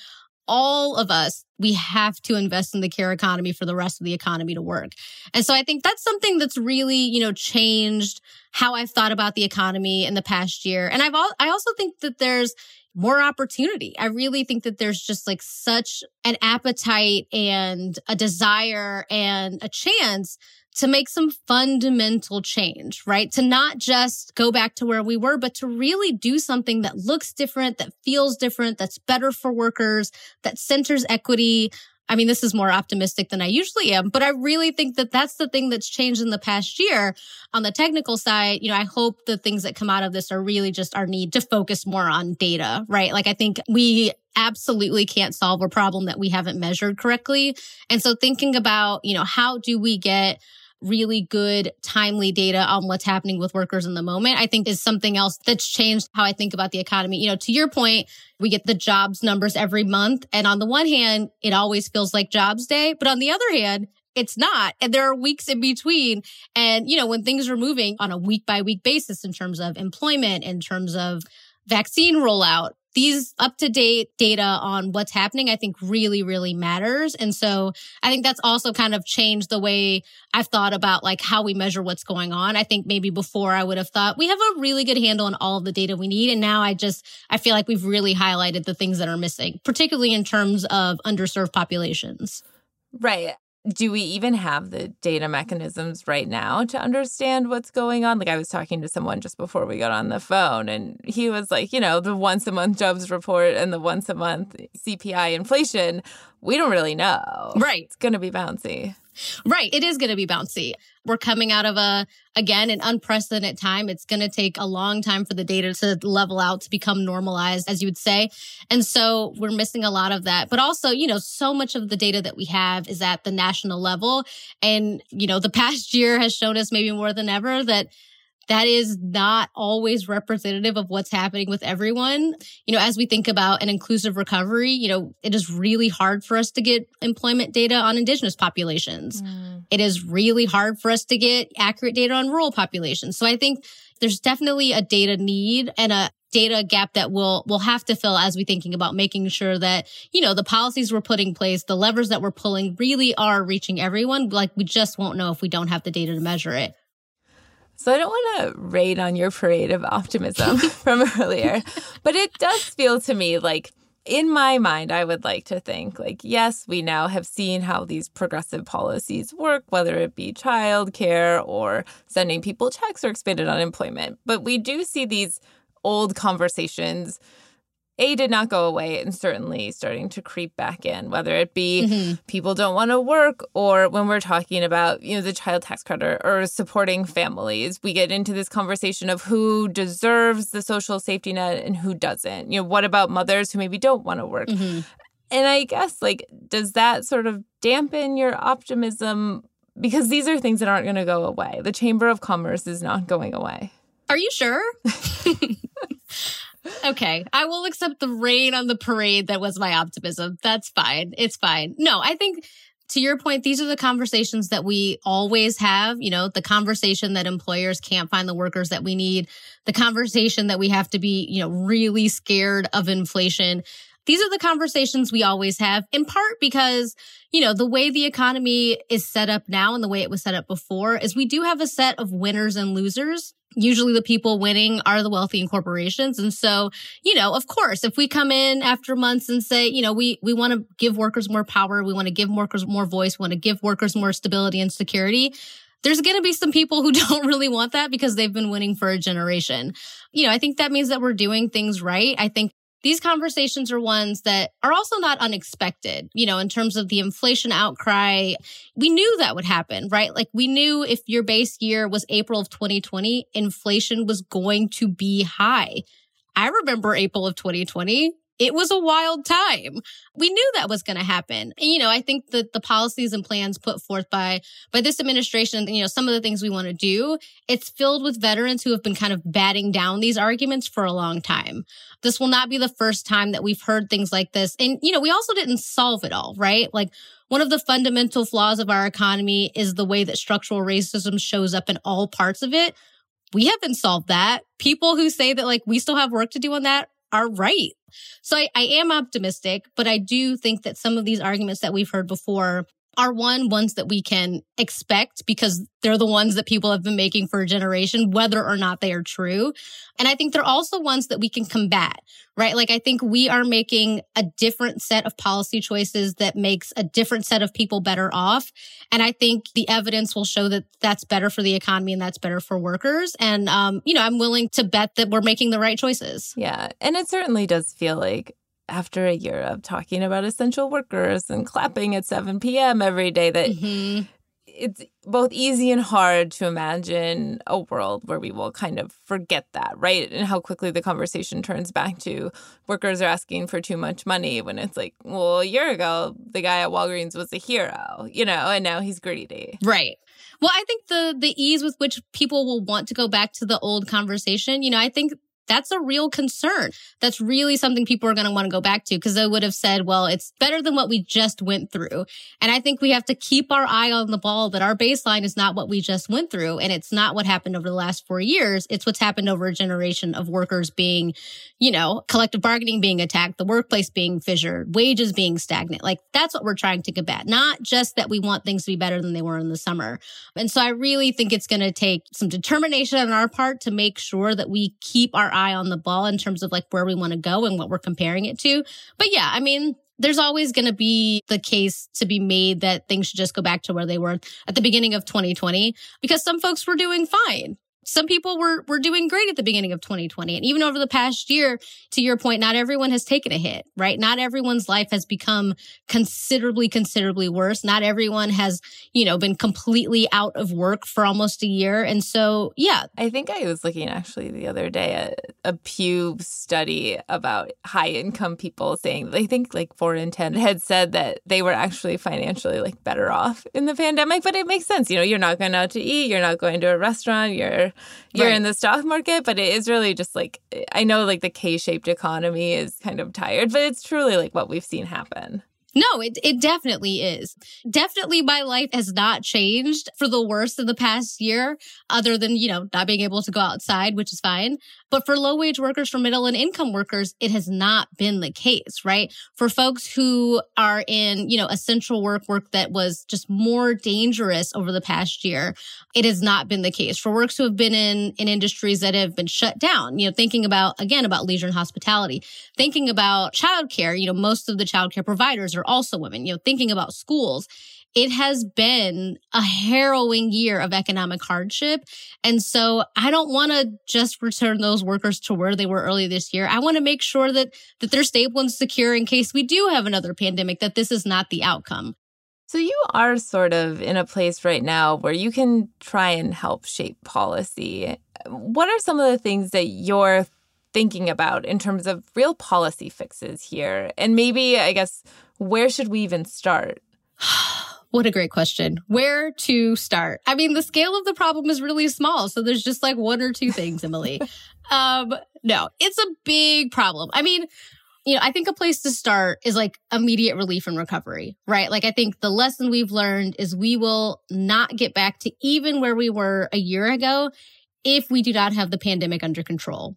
all of us, we have to invest in the care economy for the rest of the economy to work. And so I think that's something that's really, you know, changed how I've thought about the economy in the past year. And I've, al- I also think that there's, more opportunity. I really think that there's just like such an appetite and a desire and a chance to make some fundamental change, right? To not just go back to where we were, but to really do something that looks different, that feels different, that's better for workers, that centers equity. I mean, this is more optimistic than I usually am, but I really think that that's the thing that's changed in the past year. On the technical side, you know, I hope the things that come out of this are really just our need to focus more on data, right? Like I think we absolutely can't solve a problem that we haven't measured correctly. And so thinking about, you know, how do we get really good, timely data on what's happening with workers in the moment, I think is something else that's changed how I think about the economy. You know, to your point, we get the jobs numbers every month. And on the one hand, it always feels like jobs day. But on the other hand, it's not. And there are weeks in between. And, you know, when things are moving on a week by week basis in terms of employment, in terms of vaccine rollout, these up to date data on what's happening, I think really, really matters. And so I think that's also kind of changed the way I've thought about like how we measure what's going on. I think maybe before I would have thought we have a really good handle on all of the data we need. And now I just, I feel like we've really highlighted the things that are missing, particularly in terms of underserved populations.
Right do we even have the data mechanisms right now to understand what's going on? Like, I was talking to someone just before we got on the phone, and he was like, you know, the once a month jobs report and the once a month CPI inflation, we don't really know.
Right.
It's going to be bouncy.
Right. It is going to be bouncy. We're coming out of a, again, an unprecedented time. It's going to take a long time for the data to level out, to become normalized, as you would say. And so we're missing a lot of that. But also, you know, so much of the data that we have is at the national level. And, you know, the [LAUGHS] past year has shown us maybe more than ever that that is not always representative of what's happening with everyone. You know, as we think about an inclusive recovery, you know, it is really hard for us to get employment data on indigenous populations. Mm. It is really hard for us to get accurate data on rural populations. So I think there's definitely a data need and a data gap that we'll we'll have to fill as we thinking about making sure that you know the policies we're putting in place the levers that we're pulling really are reaching everyone like we just won't know if we don't have the data to measure it
so I don't want to rain on your parade of optimism [LAUGHS] from earlier, but it does feel to me like in my mind, I would like to think like, yes, we now have seen how these progressive policies work, whether it be childcare or sending people checks or expanded unemployment. But we do see these old conversations a did not go away and certainly starting to creep back in whether it be mm-hmm. people don't want to work or when we're talking about you know the child tax credit or supporting families we get into this conversation of who deserves the social safety net and who doesn't. You know what about mothers who maybe don't want to work? Mm-hmm. and i guess like does that sort of dampen your optimism? Because these are things that aren't going to go away. The chamber of commerce is not going away.
Are you sure [LAUGHS] [LAUGHS] okay, I will accept the rain on the parade that was my optimism. That's fine. It's fine. No, I think to your point, these are the conversations that we always have. You know, the conversation that employers can't find the workers that we need, the conversation that we have to be, you know, really scared of inflation. These are the conversations we always have in part because, you know, the way the economy is set up now and the way it was set up before is we do have a set of winners and losers usually the people winning are the wealthy and corporations. And so, you know, of course, if we come in after months and say, you know, we, we want to give workers more power. We want to give workers more voice. We want to give workers more stability and security. There's going to be some people who [LAUGHS] don't really want that because they've been winning for a generation. You know, I think that means that we're doing things right. I think these conversations are ones that are also not unexpected, you know, in terms of the inflation outcry. We knew that would happen, right? Like we knew if your base year was April of 2020, inflation was going to be high. I remember April of 2020 it was a wild time. We knew that was going to happen. And, you know, I think that the policies and plans put forth by, by this administration, you know, some of the things we want to do, it's filled with veterans who have been kind of batting down these arguments for a long time. This will not be the first time that we've heard things like this. And, you know, we also didn't solve it all, right? Like one of the fundamental flaws of our economy is the way that structural racism shows up in all parts of it. We haven't solved that. People who say that like we still have work to do on that are right. So I, I am optimistic, but I do think that some of these arguments that we've heard before are one ones that we can expect because they're the ones that people have been making for a generation, whether or not they are true. And I think they're also ones that we can combat, right? Like I think we are making a different set of policy choices that makes a different set of people better off. And I think the evidence will show that that's better for the economy and that's better for workers. And, um, you know, I'm willing to bet that we're making the right choices.
Yeah. And it certainly does feel like after a year of talking about essential workers and clapping at 7 p.m. every day that mm-hmm. it's both easy and hard to imagine a world where we will kind of forget that, right? And how quickly the conversation turns back to workers are asking for too much money when it's like, well, a year ago, the guy at Walgreens was a hero, you know, and now he's greedy.
Right. Well, I think the the ease with which people will want to go back to the old conversation, you know, I think that's a real concern. That's really something people are going to want to go back to because they would have said, well, it's better than what we just went through. And I think we have to keep our eye on the ball that our baseline is not what we just went through. And it's not what happened over the last four years. It's what's happened over a generation of workers being, you know, collective bargaining being attacked, the workplace being fissured, wages being stagnant. Like that's what we're trying to combat, not just that we want things to be better than they were in the summer. And so I really think it's going to take some determination on our part to make sure that we keep our eye on the ball in terms of like where we want to go and what we're comparing it to. But yeah, I mean, there's always going to be the case to be made that things should just go back to where they were at the beginning of 2020 because some folks were doing fine some people were were doing great at the beginning of 2020 and even over the past year to your point not everyone has taken a hit right? Not everyone's life has become considerably considerably worse. Not everyone has you know been completely out of work for almost a year. And so yeah.
I think i was looking actually the other day at a pew study about high income people saying they think like 4 in 10 had said that they were actually financially like better off in the pandemic but it makes sense. You know you're not going out to eat you're not going to a restaurant you're you're right. in the stock market, but it is really just like I know like the K-shaped economy is kind of tired, but it's truly like what we've seen happen.
No, it, it definitely is. Definitely my life has not changed for the worse in the past year, other than, you know, not being able to go outside, which is fine. But for low wage workers, for middle and income workers, it has not been the case, right? For folks who are in, you know, essential work, work that was just more dangerous over the past year, it has not been the case. For works who have been in, in industries that have been shut down, you know, thinking about, again, about leisure and hospitality, thinking about childcare, you know, most of the childcare providers are also women, you know, thinking about schools it has been a harrowing year of economic hardship. And so I don't want to just return those workers to where they were early this year. I want to make sure that, that they're stable and secure in case we do have another pandemic, that this is not the outcome.
So you are sort of in a place right now where you can try and help shape policy. What are some of the things that you're thinking about in terms of real policy fixes here? And maybe, I guess, where should we even start? [SIGHS] [SIGHS] [SIGHS]
What a great question. Where to start? I mean, the scale of the problem is really small. So there's just like one or two things, Emily. [LAUGHS] um, no, it's a big problem. I mean, you know, I think a place to start is like immediate relief and recovery, right? Like I think the lesson we've learned is we will not get back to even where we were a year ago if we do not have the pandemic under control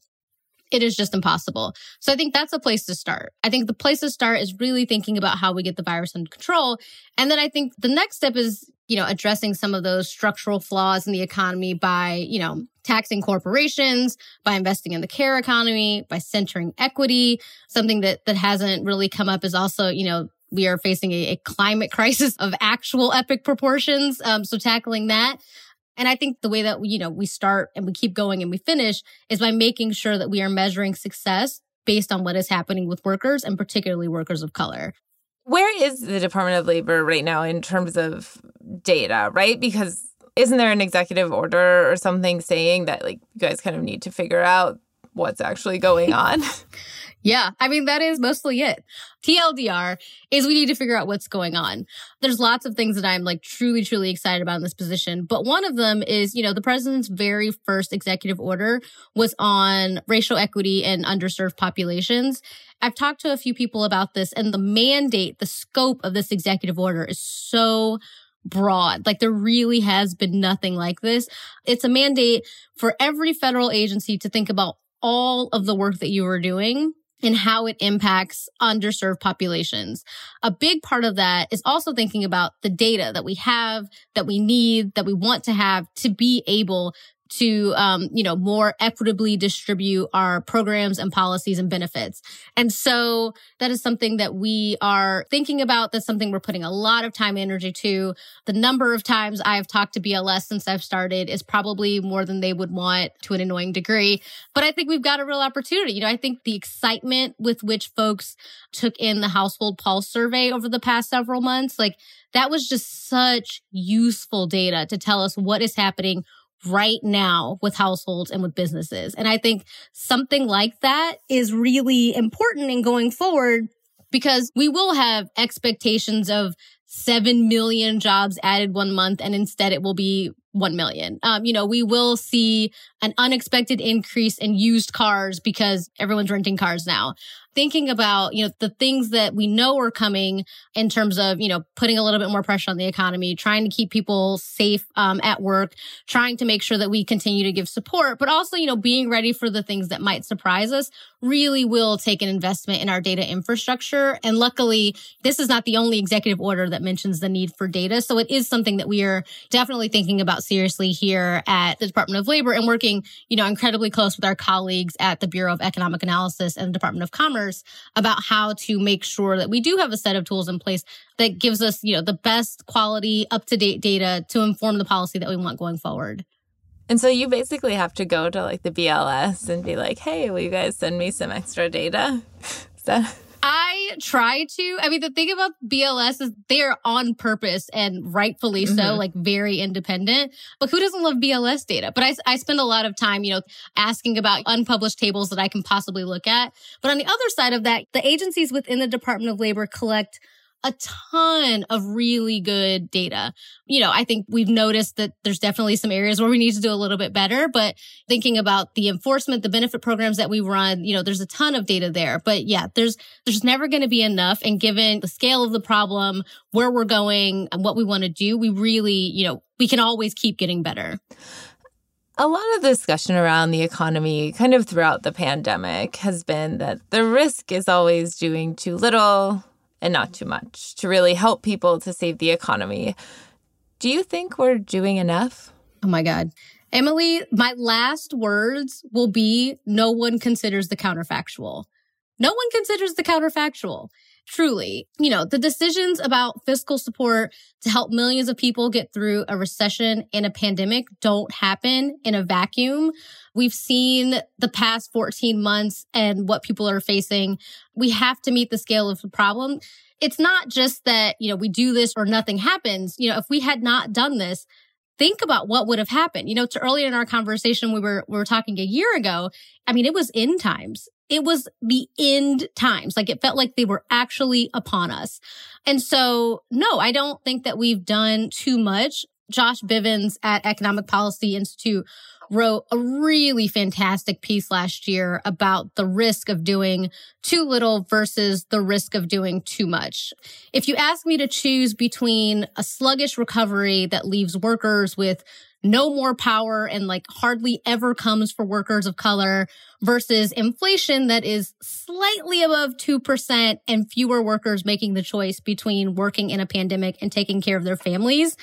it is just impossible. So I think that's a place to start. I think the place to start is really thinking about how we get the virus under control. And then I think the next step is, you know, addressing some of those structural flaws in the economy by, you know, taxing corporations, by investing in the care economy, by centering equity. Something that that hasn't really come up is also, you know, we are facing a, a climate [LAUGHS] crisis of actual epic proportions. Um, so tackling that. And I think the way that, you know, we start and we keep going and we finish is by making sure that we are measuring success based on what is happening with workers and particularly workers of color.
Where is the Department of Labor right now in terms of data, right? Because isn't there an executive order or something saying that like you guys kind of need to figure out what's actually going [LAUGHS] on?
Yeah, I mean, that is mostly it. TLDR is we need to figure out what's going on. There's lots of things that I'm like truly, truly excited about in this position. But one of them is, you know, the president's very first executive order was on racial equity and underserved populations. I've talked to a few people about this and the mandate, the scope of this executive order is so broad. Like there really has been nothing like this. It's a mandate for every federal agency to think about all of the work that you are doing and how it impacts underserved populations. A big part of that is also thinking about the data that we have, that we need, that we want to have to be able to, um, you know, more equitably distribute our programs and policies and benefits. And so that is something that we are thinking about. That's something we're putting a lot of time and energy to. The number of times I've talked to BLS since I've started is probably more than they would want to an annoying degree. But I think we've got a real opportunity. You know, I think the excitement with which folks took in the household pulse survey over the past several months, like that was just such useful data to tell us what is happening right now with households and with businesses. And I think something like that is really important in going forward because we will have expectations of 7 million jobs added one month and instead it will be 1 million. Um, you know, we will see an unexpected increase in used cars because everyone's renting cars now thinking about, you know, the things that we know are coming in terms of, you know, putting a little bit more pressure on the economy, trying to keep people safe um, at work, trying to make sure that we continue to give support, but also, you know, being ready for the things that might surprise us really will take an investment in our data infrastructure. And luckily, this is not the only executive order that mentions the need for data. So it is something that we are definitely thinking about seriously here at the Department of Labor and working, you know, incredibly close with our colleagues at the Bureau of Economic Analysis and the Department of Commerce about how to make sure that we do have a set of tools in place that gives us, you know, the best quality, up to date data to inform the policy that we want going forward.
And so you basically have to go to like the BLS and be like, hey, will you guys send me some extra data? [LAUGHS] Is that
I try to. I mean, the thing about BLS is they're on purpose and rightfully so, mm-hmm. like very independent. But who doesn't love BLS data? But I, I spend a lot of time, you know, asking about unpublished tables that I can possibly look at. But on the other side of that, the agencies within the Department of Labor collect a ton of really good data. You know, I think we've noticed that there's definitely some areas where we need to do a little bit better, but thinking about the enforcement, the benefit programs that we run, you know, there's a ton of data there. But yeah, there's, there's never going to be enough. And given the scale of the problem, where we're going and what we want to do, we really, you know, we can always keep getting better.
A lot of the discussion around the economy, kind of throughout the pandemic, has been that the risk is always doing too little and not too much to really help people to save the economy. Do you think we're doing enough?
Oh my God. Emily, my last words will be no one considers the counterfactual. No one considers the counterfactual. Truly, you know, the decisions about fiscal support to help millions of people get through a recession and a pandemic don't happen in a vacuum. We've seen the past 14 months and what people are facing. We have to meet the scale of the problem. It's not just that, you know, we do this or nothing happens. You know, if we had not done this, think about what would have happened. You know, to earlier in our conversation, we were, we were talking a year ago. I mean, it was end times. It was the end times. Like it felt like they were actually upon us. And so, no, I don't think that we've done too much. Josh Bivens at Economic Policy Institute wrote a really fantastic piece last year about the risk of doing too little versus the risk of doing too much. If you ask me to choose between a sluggish recovery that leaves workers with no more power and like hardly ever comes for workers of color versus inflation that is slightly above 2% and fewer workers making the choice between working in a pandemic and taking care of their families.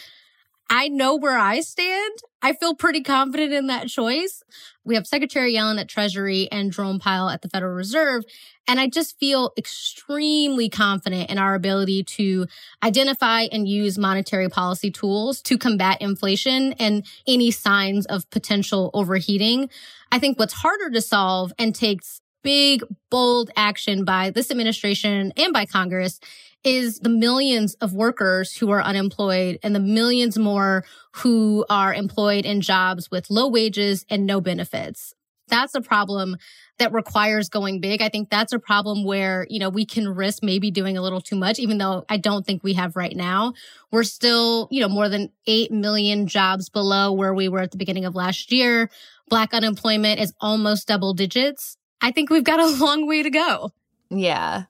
I know where I stand. I feel pretty confident in that choice. We have Secretary Yellen at Treasury and Jerome Powell at the Federal Reserve. And I just feel extremely confident in our ability to identify and use monetary policy tools to combat inflation and any signs of potential overheating. I think what's harder to solve and takes big, bold action by this administration and by Congress is the millions of workers who are unemployed and the millions more who are employed in jobs with low wages and no benefits. That's a problem that requires going big. I think that's a problem where, you know, we can risk maybe doing a little too much, even though I don't think we have right now. We're still, you know, more than 8 million jobs below where we were at the beginning of last year. Black unemployment is almost double digits. I think we've got a [LAUGHS] long way to go.
Yeah.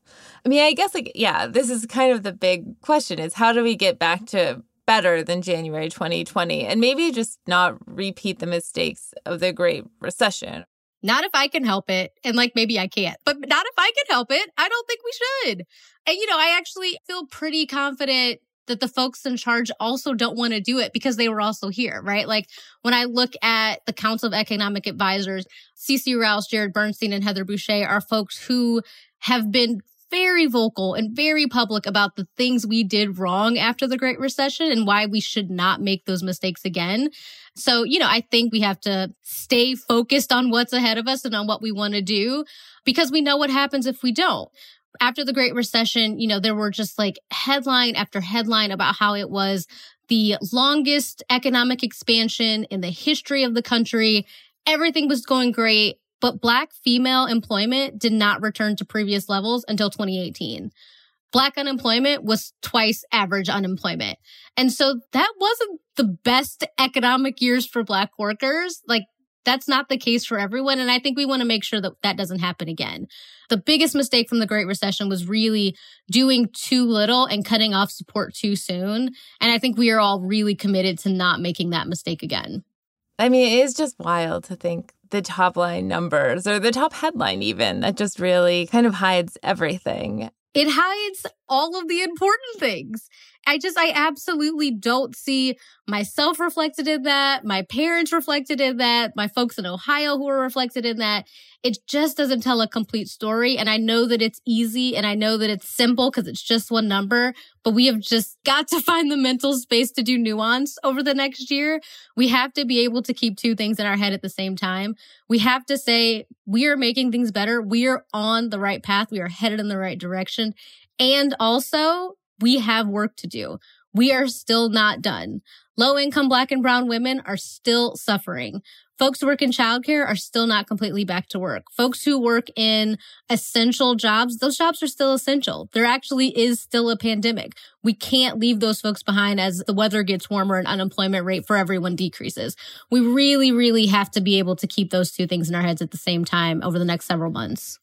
I mean, I guess like yeah, this is kind of the big question is how do we get back to better than January 2020 and maybe just not repeat the mistakes of the Great Recession.
not if I can help it. And like, maybe I can't, but not if I can help it. I don't think we should. And, you know, I actually feel pretty confident that the folks in charge also don't want to do it because they were also here, right? Like when I look at the Council of Economic Advisors, Cece Rouse, Jared Bernstein, and Heather Boushey are folks who have been very vocal and very public about the things we did wrong after the Great Recession and why we should not make those mistakes again. So, you know, I think we have to stay focused on what's ahead of us and on what we want to do because we know what happens if we don't after the Great Recession, you know, there were just like headline after headline about how it was the longest economic expansion in the history of the country. Everything was going great, but Black female employment did not return to previous levels until 2018. Black unemployment was twice average unemployment. And so that wasn't the best economic years for Black workers. Like that's not the case for everyone. And I think we want to make sure that that doesn't happen again. The biggest mistake from the Great Recession was really doing too little and cutting off support too soon. And I think we are all really committed to not making that mistake again.
I mean, it is just wild to think the top line numbers or the top headline, even that just really kind of hides everything.
It hides all of the important things. I just, I absolutely don't see myself reflected in that, my parents reflected in that, my folks in Ohio who are reflected in that. It just doesn't tell a complete story. And I know that it's easy and I know that it's simple because it's just one number, but we have just [LAUGHS] got to find the mental space to do nuance over the next year. We have to be able to keep two things in our head at the same time. We have to say, we are making things better. We are on the right path. We are headed in the right direction. And also we have work to do. We are still not done. Low income black and brown women are still suffering. Folks who work in childcare are still not completely back to work. Folks who work in essential jobs, those jobs are still essential. There actually is still a pandemic. We can't leave those folks behind as the weather gets warmer and unemployment rate for everyone decreases. We really, really have to be able to keep those two things in our heads at the same time over the next several months.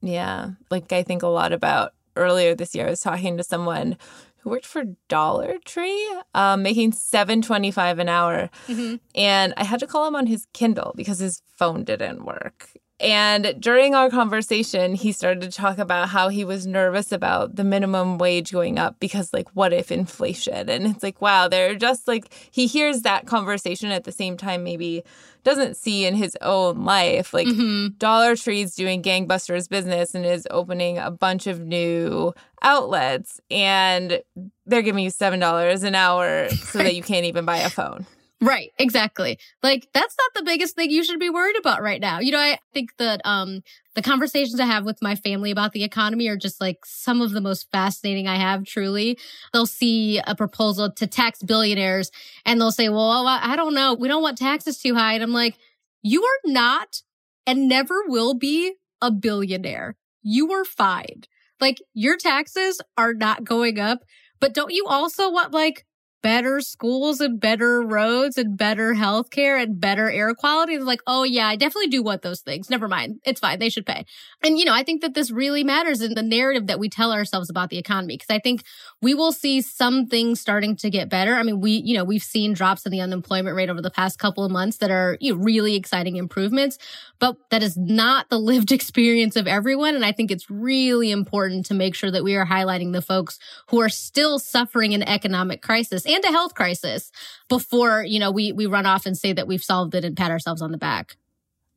Yeah. Like I think a lot about earlier this year, I was talking to someone who worked for Dollar Tree, um, making seven twenty five an hour, mm-hmm. and I had to call him on his Kindle because his phone didn't work. And during our conversation, he started to talk about how he was nervous about the minimum wage going up because, like, what if inflation? And it's like, wow, they're just like, he hears that conversation at the same time, maybe doesn't see in his own life. Like, mm-hmm. Dollar Tree's doing gangbusters business and is opening a bunch of new outlets, and they're giving you $7 an hour so that you [LAUGHS] can't even buy a phone.
Right, exactly. Like that's not the biggest thing you should be worried about right now. You know, I think that um the conversations I have with my family about the economy are just like some of the most fascinating I have truly. They'll see a proposal to tax billionaires and they'll say, "Well, I don't know. We don't want taxes too high." And I'm like, "You are not and never will be a billionaire. You are fine. Like your taxes are not going up, but don't you also want like better schools and better roads and better healthcare and better air quality. It's like, oh yeah, I definitely do want those things. Never mind. It's fine. They should pay. And you know, I think that this really matters in the narrative that we tell ourselves about the economy. Cause I think we will see some things starting to get better. I mean, we, you know, we've seen drops in the unemployment rate over the past couple of months that are you know, really exciting improvements, but that is not the [LAUGHS] lived experience of everyone. And I think it's really important to make sure that we are highlighting the folks who are still suffering an economic crisis and a health crisis before, you know, we, we run off and say that we've solved it and pat ourselves on the back.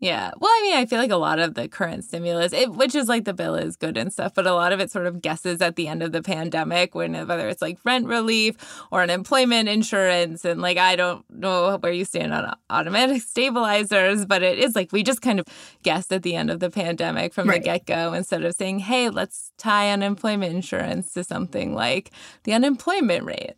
Yeah. Well, I mean, I feel like a lot of the current stimulus, it, which is like the bill is good and stuff, but a lot of it sort of guesses at the end of the pandemic when whether it's like rent relief or unemployment insurance. And like, I don't know where you stand on [LAUGHS] automatic stabilizers, but it is like we just kind of guessed at the end of the pandemic from right. the get go instead of saying, hey, let's tie unemployment insurance to something like the unemployment rate.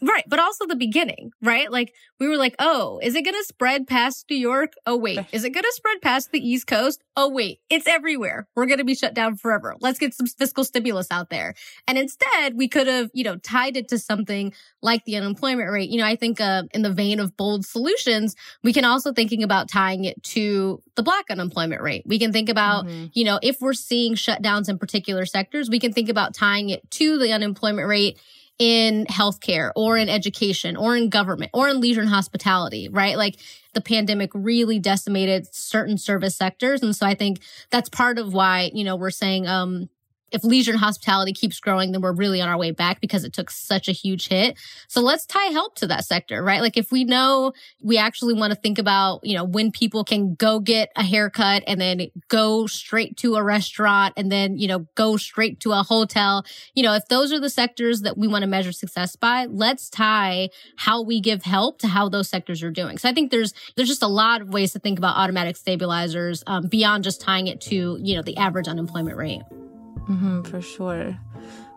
Right. But also the beginning, right? Like we were like, oh, is it going to spread past New York? Oh, wait. Is it going to spread past the East Coast? Oh, wait. It's everywhere. We're going to be shut down forever. Let's get some fiscal stimulus out there. And instead, we could have, you know, tied it to something like the unemployment rate. You know, I think uh, in the vein of bold solutions, we can also thinking about tying it to the black unemployment rate. We can think about, mm-hmm. you know, if we're seeing shutdowns in particular sectors, we can think about tying it to the unemployment rate in healthcare or in education or in government or in leisure and hospitality, right? Like the pandemic really decimated certain service sectors. And so I think that's part of why, you know, we're saying, um, if leisure and hospitality keeps growing, then we're really on our way back because it took such a huge hit. So let's tie help to that sector, right? Like if we know we actually want to think about, you know, when people can go get a haircut and then go straight to a restaurant and then, you know, go straight to a hotel, you know, if those are the sectors that we want to measure success by, let's tie how we give help to how those sectors are doing. So I think there's, there's just a lot of ways to think about automatic stabilizers um, beyond just tying it to, you know, the average unemployment rate.
Mm-hmm, for sure.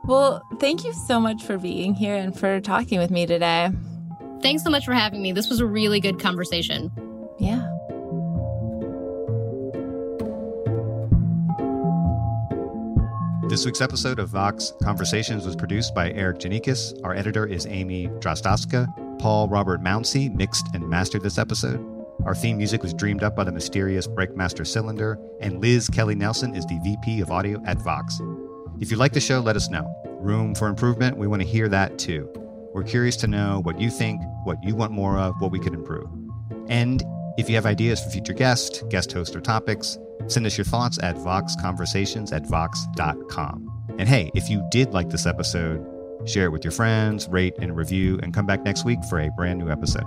Well, thank you so much for being here and for talking with me today.
Thanks so much for having me. This was a really good conversation.
Yeah.
This week's episode of Vox Conversations was produced by Erikk Geannikis. Our editor is Amy Drozdowska. Paul Robert Mounsey mixed and mastered this episode. Our theme music was dreamed up by the mysterious Breakmaster Cylinder, and Liz Kelly Nelson is the VP of Audio at Vox. If you like the show, let us know. Room for improvement, we want to hear that too. We're curious to know what you think, what you want more of, what we could improve. And if you have ideas for future guests, guest hosts, or topics, send us your thoughts at voxconversations at vox.com. And hey, if you did like this episode, share it with your friends, rate and review, and come back next week for a brand new episode.